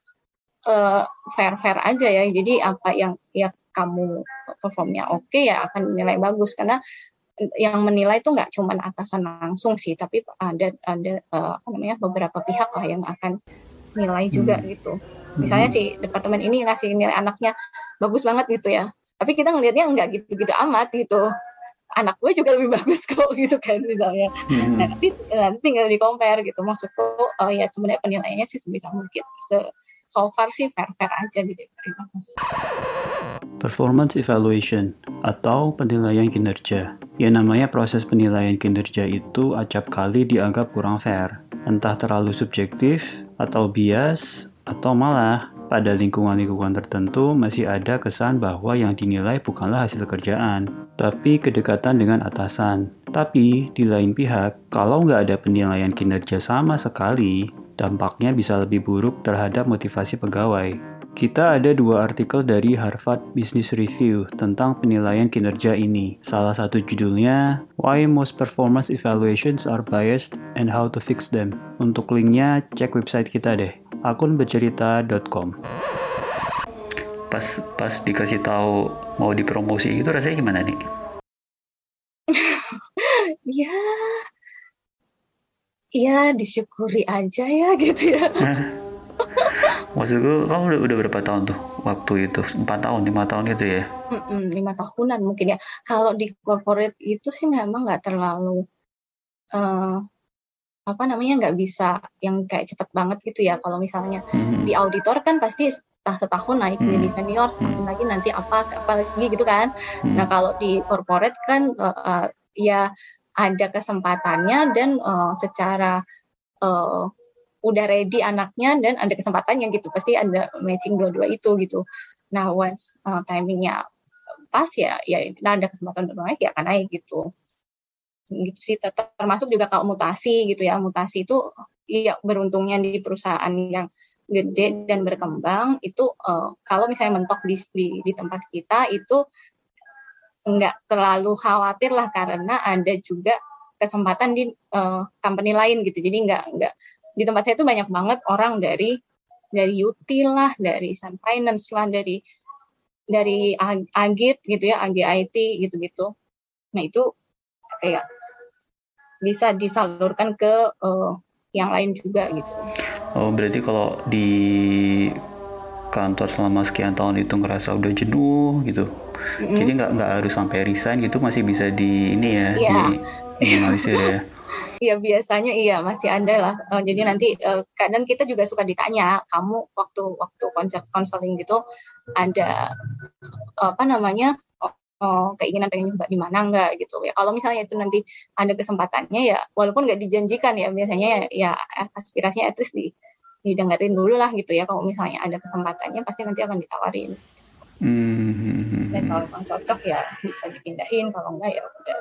uh, fair fair aja ya. Jadi apa yang ya kamu performnya oke okay, ya akan dinilai bagus. Karena yang menilai itu nggak cuma atasan langsung sih tapi ada ada uh, apa namanya beberapa pihak lah yang akan nilai juga hmm. gitu. Misalnya hmm. si departemen ini ngasih nilai anaknya bagus banget gitu ya. Tapi kita ngelihatnya nggak gitu-gitu amat gitu. Anak gue juga lebih bagus kok gitu kan misalnya. Hmm. nah, nanti nanti tinggal di compare gitu. Maksudku oh ya sebenarnya penilaiannya sih sebisa mungkin so far sih fair-fair aja gitu Performance evaluation atau penilaian kinerja. Ya namanya proses penilaian kinerja itu acap kali dianggap kurang fair. Entah terlalu subjektif atau bias atau malah pada lingkungan-lingkungan tertentu masih ada kesan bahwa yang dinilai bukanlah hasil kerjaan, tapi kedekatan dengan atasan. Tapi, di lain pihak, kalau nggak ada penilaian kinerja sama sekali, dampaknya bisa lebih buruk terhadap motivasi pegawai. Kita ada dua artikel dari Harvard Business Review tentang penilaian kinerja ini. Salah satu judulnya Why Most Performance Evaluations Are Biased and How to Fix Them. Untuk linknya cek website kita deh, akunbercerita.com. Pas pas dikasih tahu mau dipromosi itu rasanya gimana nih? ya Iya, disyukuri aja ya gitu ya. Maksudku kamu udah, udah berapa tahun tuh waktu itu? Empat tahun, lima tahun itu ya? lima tahunan mungkin ya. Kalau di corporate itu sih memang nggak terlalu uh, apa namanya nggak bisa yang kayak cepet banget gitu ya kalau misalnya Hmm. di auditor kan pasti setah setahun naik Hmm. jadi senior setahun lagi nanti apa apa lagi gitu kan Hmm. nah kalau di corporate kan eh, eh, ya ada kesempatannya dan eh, secara eh, udah ready anaknya dan ada kesempatannya gitu pasti ada matching dua-dua itu gitu nah once eh, timingnya pas ya ya ada kesempatan untuk naik ya akan naik gitu gitu sih Ter- termasuk juga kalau mutasi gitu ya. Mutasi itu ya beruntungnya di perusahaan yang gede dan berkembang itu eh, kalau misalnya mentok di, di di tempat kita itu nggak terlalu khawatir lah karena ada juga kesempatan di eh, company lain gitu. Jadi nggak nggak di tempat saya itu banyak banget orang dari dari util lah dari Sun Finance lah dari dari Ag- Agit gitu ya AGIT gitu-gitu. Nah itu kayak bisa disalurkan ke eh, yang lain juga gitu Oh, berarti kalau di kantor selama sekian tahun itu ngerasa udah jenuh gitu. Mm-mm. Jadi nggak nggak harus sampai resign gitu masih bisa di ini ya Iya. di minimalisir ya. Iya biasanya iya masih ada lah. Eh, jadi nanti eh, kadang kita juga suka ditanya, kamu waktu waktu konsep konseling gitu ada apa namanya oh, keinginan pengen nyoba di mana enggak gitu ya. Kalau misalnya itu nanti ada kesempatannya ya, walaupun nggak dijanjikan ya biasanya ya, ya aspirasinya at least di didengerin dulu lah gitu ya. Kalau misalnya ada kesempatannya pasti nanti akan ditawarin. Hmm. Dan kalau memang cocok ya bisa dipindahin, kalau enggak ya udah.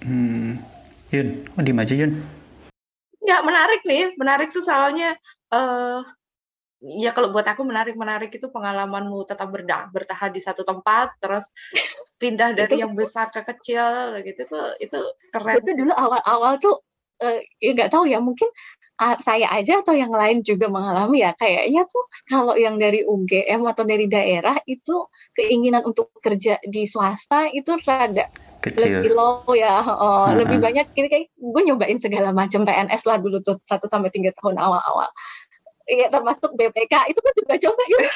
Hmm. Yun, oh diem aja Yun. Nggak menarik nih, menarik tuh soalnya eh ya kalau buat aku menarik menarik itu pengalamanmu tetap berda, bertahan di satu tempat, terus pindah dari yang besar ke kecil gitu tuh itu keren. itu dulu awal-awal tuh eh, ya nggak tahu ya mungkin ah, saya aja atau yang lain juga mengalami ya kayaknya tuh kalau yang dari UGM atau dari daerah itu keinginan untuk kerja di swasta itu rada Kecil. lebih low ya oh, Ha-ha. lebih banyak kayak gue nyobain segala macam PNS lah dulu tuh satu sampai tiga tahun awal-awal Iya termasuk BPK itu kan juga coba ya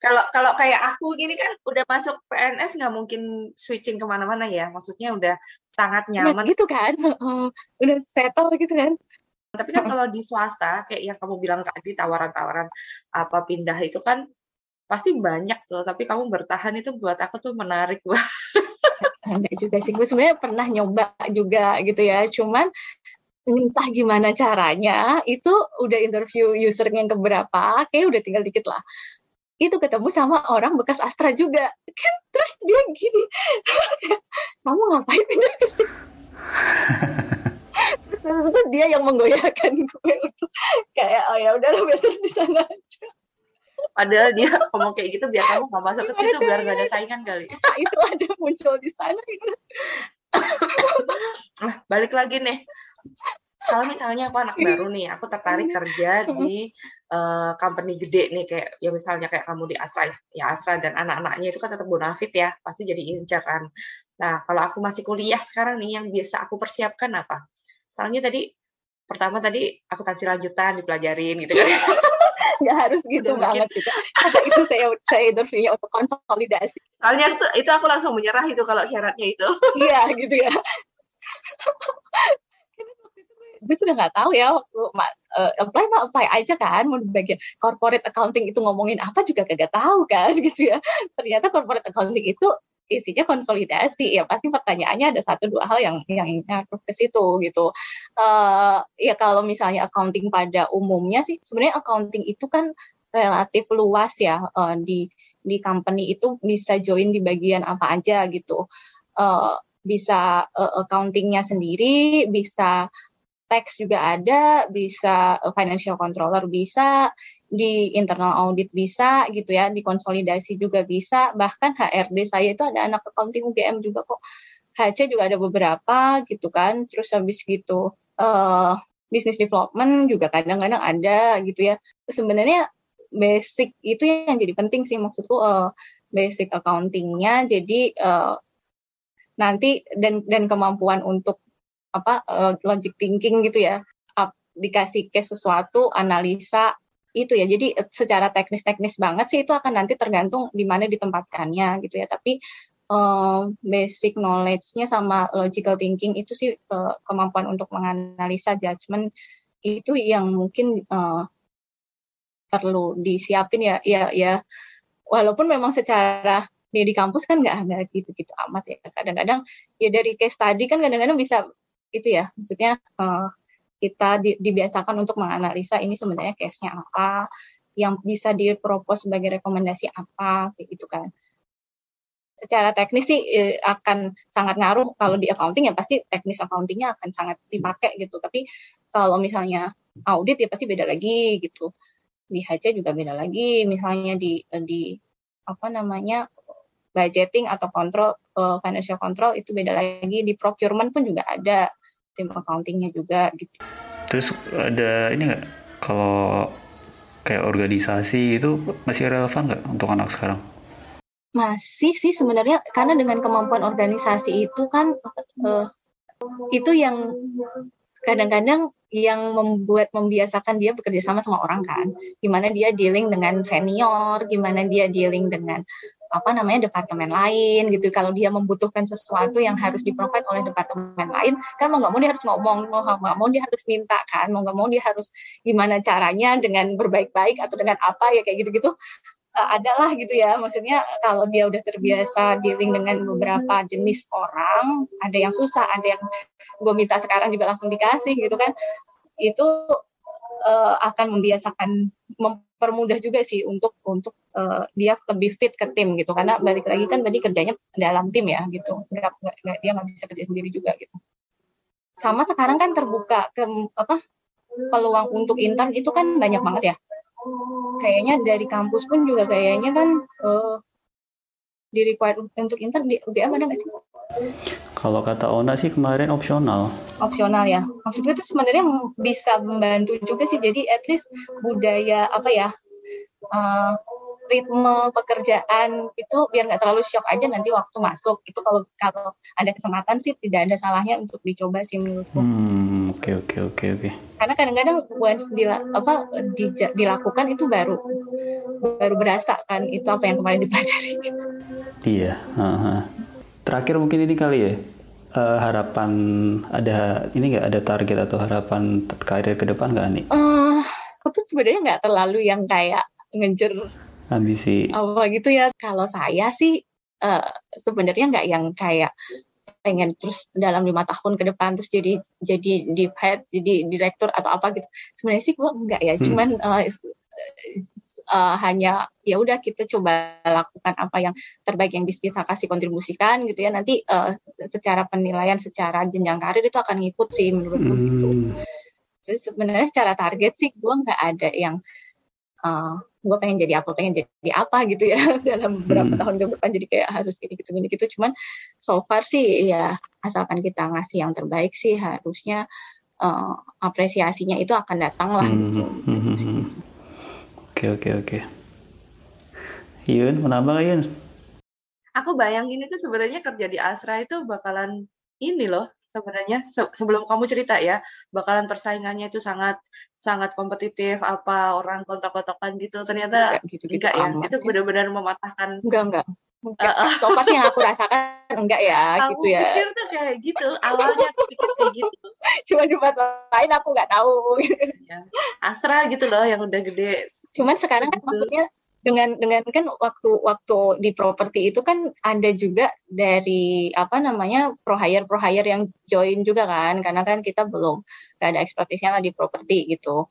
Kalau kalau kayak aku gini kan udah masuk PNS nggak mungkin switching ke mana-mana ya. Maksudnya udah sangat nyaman. gitu kan. Udah settle gitu kan. Tapi kan kalau di swasta kayak yang kamu bilang tadi tawaran-tawaran apa pindah itu kan pasti banyak tuh. Tapi kamu bertahan itu buat aku tuh menarik Wah, Enggak juga sih, gue sebenarnya pernah nyoba juga gitu ya, cuman entah gimana caranya, itu udah interview user yang keberapa, kayak udah tinggal dikit lah. Itu ketemu sama orang bekas Astra juga, kan terus dia gini, kamu ngapain pindah ke sini? terus, terus, terus dia yang menggoyahkan gue untuk kayak oh ya udahlah better di sana aja. Padahal dia ngomong kayak gitu biar kamu nggak masuk ke situ biar nggak ada saingan kali. Nah, itu ada muncul di sana gitu. Nah, balik lagi nih. Kalau misalnya aku anak baru nih, aku tertarik kerja di eh, company gede nih kayak ya misalnya kayak kamu di Asra ya Asra dan anak-anaknya itu kan tetap bonafit ya, pasti jadi inceran. Nah, kalau aku masih kuliah sekarang nih yang biasa aku persiapkan apa? Soalnya tadi pertama tadi akuntansi lanjutan dipelajarin gitu kan. nggak harus gitu Udah banget juga. Karena itu saya saya interviewnya untuk konsolidasi. Soalnya itu, itu aku langsung menyerah itu kalau syaratnya itu. Iya gitu ya. Gue juga nggak tahu ya waktu ma- eh, apply mah apply aja kan mau bagian corporate accounting itu ngomongin apa juga kagak tahu kan gitu ya. Ternyata corporate accounting itu isinya konsolidasi ya pasti pertanyaannya ada satu dua hal yang yang ngaruh ke situ gitu. Eh ya kalau misalnya accounting pada umumnya sih sebenarnya accounting itu kan relatif luas ya eh, di di company itu bisa join di bagian apa aja gitu. Eh bisa eh, accountingnya sendiri bisa tax juga ada bisa eh, financial controller bisa di internal audit bisa gitu ya, di konsolidasi juga bisa, bahkan HRD saya itu ada anak accounting UGM juga kok. HC juga ada beberapa gitu kan, terus habis gitu eh business development juga kadang-kadang ada gitu ya. Sebenarnya basic itu yang jadi penting sih maksudku eh, basic accountingnya jadi eh, nanti dan dan kemampuan untuk apa eh, logic thinking gitu ya. Ap- dikasih case sesuatu analisa itu ya. Jadi eh, secara teknis-teknis banget sih itu akan nanti tergantung di mana ditempatkannya gitu ya. Tapi uh, basic knowledge-nya sama logical thinking itu sih uh, kemampuan untuk menganalisa judgment itu yang mungkin uh, perlu disiapin ya ya ya. Walaupun memang secara dia di kampus kan nggak ada gitu-gitu amat ya. Kadang-kadang ya dari case tadi kan kadang-kadang bisa itu ya. Maksudnya uh, kita di, dibiasakan untuk menganalisa ini sebenarnya case-nya apa yang bisa dipropos sebagai rekomendasi apa gitu kan. Secara teknis sih eh, akan sangat ngaruh. Kalau di accounting ya pasti teknis accountingnya akan sangat dipakai gitu. Tapi kalau misalnya audit ya pasti beda lagi gitu. Di HC juga beda lagi. Misalnya di di apa namanya budgeting atau kontrol uh, financial control itu beda lagi. Di procurement pun juga ada tim accountingnya juga gitu. Terus ada ini nggak? Kalau kayak organisasi itu masih relevan nggak untuk anak sekarang? Masih sih sebenarnya karena dengan kemampuan organisasi itu kan uh, itu yang kadang-kadang yang membuat membiasakan dia bekerja sama sama orang kan. Gimana dia dealing dengan senior gimana dia dealing dengan apa namanya departemen lain gitu. Kalau dia membutuhkan sesuatu yang harus diprovide oleh departemen lain kan mau nggak mau dia harus ngomong mau nggak mau dia harus minta kan mau nggak mau dia harus gimana caranya dengan berbaik-baik atau dengan apa ya kayak gitu-gitu uh, adalah gitu ya. Maksudnya kalau dia udah terbiasa dealing dengan beberapa jenis orang ada yang susah ada yang gue minta sekarang juga langsung dikasih gitu kan itu uh, akan membiasakan mempermudah juga sih untuk untuk uh, dia lebih fit ke tim gitu. Karena balik lagi kan tadi kerjanya dalam tim ya gitu. Nggak, nggak, dia nggak bisa kerja sendiri juga gitu. Sama sekarang kan terbuka ke apa peluang untuk intern itu kan banyak banget ya. Kayaknya dari kampus pun juga kayaknya kan uh, di required untuk intern di UGM ada nggak sih? Kalau kata Ona sih kemarin opsional. Opsional ya. Maksudnya itu sebenarnya bisa membantu juga sih. Jadi at least budaya apa ya uh, ritme pekerjaan itu biar nggak terlalu shock aja nanti waktu masuk itu kalau kalau ada kesempatan sih tidak ada salahnya untuk dicoba sih menurutku. Hmm oke okay, oke okay, oke okay, oke. Okay. Karena kadang-kadang once dila, apa di, dilakukan itu baru baru berasa kan itu apa yang kemarin dipelajari gitu. Iya. Uh -huh. Terakhir mungkin ini kali ya uh, harapan ada ini nggak ada target atau harapan karir ke depan nggak nih? Uh, aku tuh sebenarnya nggak terlalu yang kayak ngejar ambisi apa gitu ya kalau saya sih uh, sebenarnya nggak yang kayak pengen terus dalam lima tahun ke depan terus jadi jadi deep head jadi direktur atau apa gitu sebenarnya sih gue enggak ya hmm. cuman uh, uh, hanya ya udah kita coba lakukan apa yang terbaik yang bisa kita kasih kontribusikan gitu ya nanti uh, secara penilaian secara jenjang karir itu akan ngikut sih menurut gue gitu. hmm. gitu jadi sebenarnya secara target sih gue nggak ada yang uh, gue pengen jadi apa pengen jadi apa gitu ya dalam beberapa hmm. tahun ke depan jadi kayak harus gini gitu gini gitu cuman so far sih ya asalkan kita ngasih yang terbaik sih harusnya uh, apresiasinya itu akan datang lah hmm. gitu. Hmm. Oke oke oke. Yun, menambah Yun? Aku bayangin itu sebenarnya kerja di Astra itu bakalan ini loh sebenarnya se sebelum kamu cerita ya, bakalan persaingannya itu sangat sangat kompetitif, apa orang kontak-kontakan gitu, ternyata enggak, gitu, gitu enggak ya, itu benar-benar mematahkan enggak enggak. Enggak. Uh, so far yang aku rasakan enggak ya aku gitu ya. Aku pikir tuh kayak gitu, awalnya aku pikir kayak gitu. Cuma di tempat lain aku nggak tahu. Ya. Asra gitu loh yang udah gede. Cuman sekarang kan maksudnya dengan dengan kan waktu waktu di properti itu kan ada juga dari apa namanya pro hire pro hire yang join juga kan karena kan kita belum gak ada ekspertisnya lah di properti gitu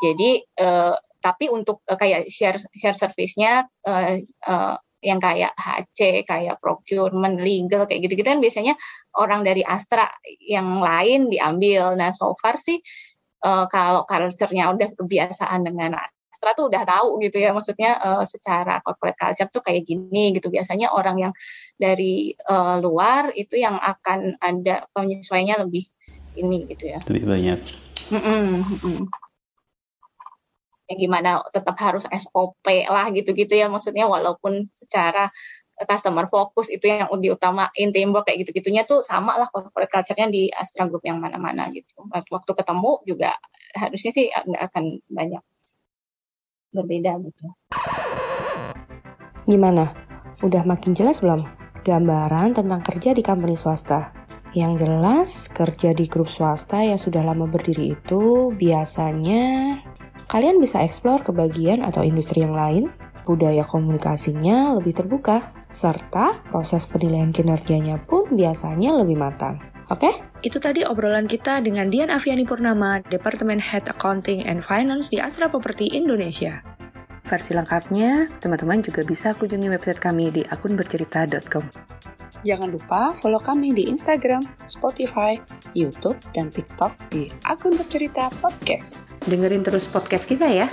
jadi uh, tapi untuk uh, kayak share share service-nya uh, uh, yang kayak HC, kayak procurement, legal, kayak gitu-gitu kan biasanya orang dari Astra yang lain diambil. Nah, so far sih uh, kalau culture-nya udah kebiasaan dengan Astra tuh udah tahu gitu ya maksudnya uh, secara corporate culture tuh kayak gini gitu biasanya orang yang dari uh, luar itu yang akan ada penyesuaiannya lebih ini gitu ya lebih banyak mm -mm, mm -mm. Ya gimana tetap harus SOP lah gitu-gitu ya maksudnya walaupun secara customer fokus itu yang diutamain teamwork kayak gitu-gitunya tuh sama lah corporate culture-nya di Astra Group yang mana-mana gitu. Waktu ketemu juga harusnya sih nggak akan banyak berbeda gitu. Gimana? Udah makin jelas belum? gambaran tentang kerja di company swasta. Yang jelas, kerja di grup swasta yang sudah lama berdiri itu biasanya kalian bisa eksplor ke bagian atau industri yang lain, budaya komunikasinya lebih terbuka, serta proses penilaian kinerjanya pun biasanya lebih matang. Oke, itu tadi obrolan kita dengan Dian Aviani Purnama, Departemen Head Accounting and Finance di Astra Property Indonesia. Versi lengkapnya, teman-teman juga bisa kunjungi website kami di akunbercerita.com. Jangan lupa follow kami di Instagram, Spotify, YouTube, dan TikTok di akun bercerita podcast. Dengerin terus podcast kita ya.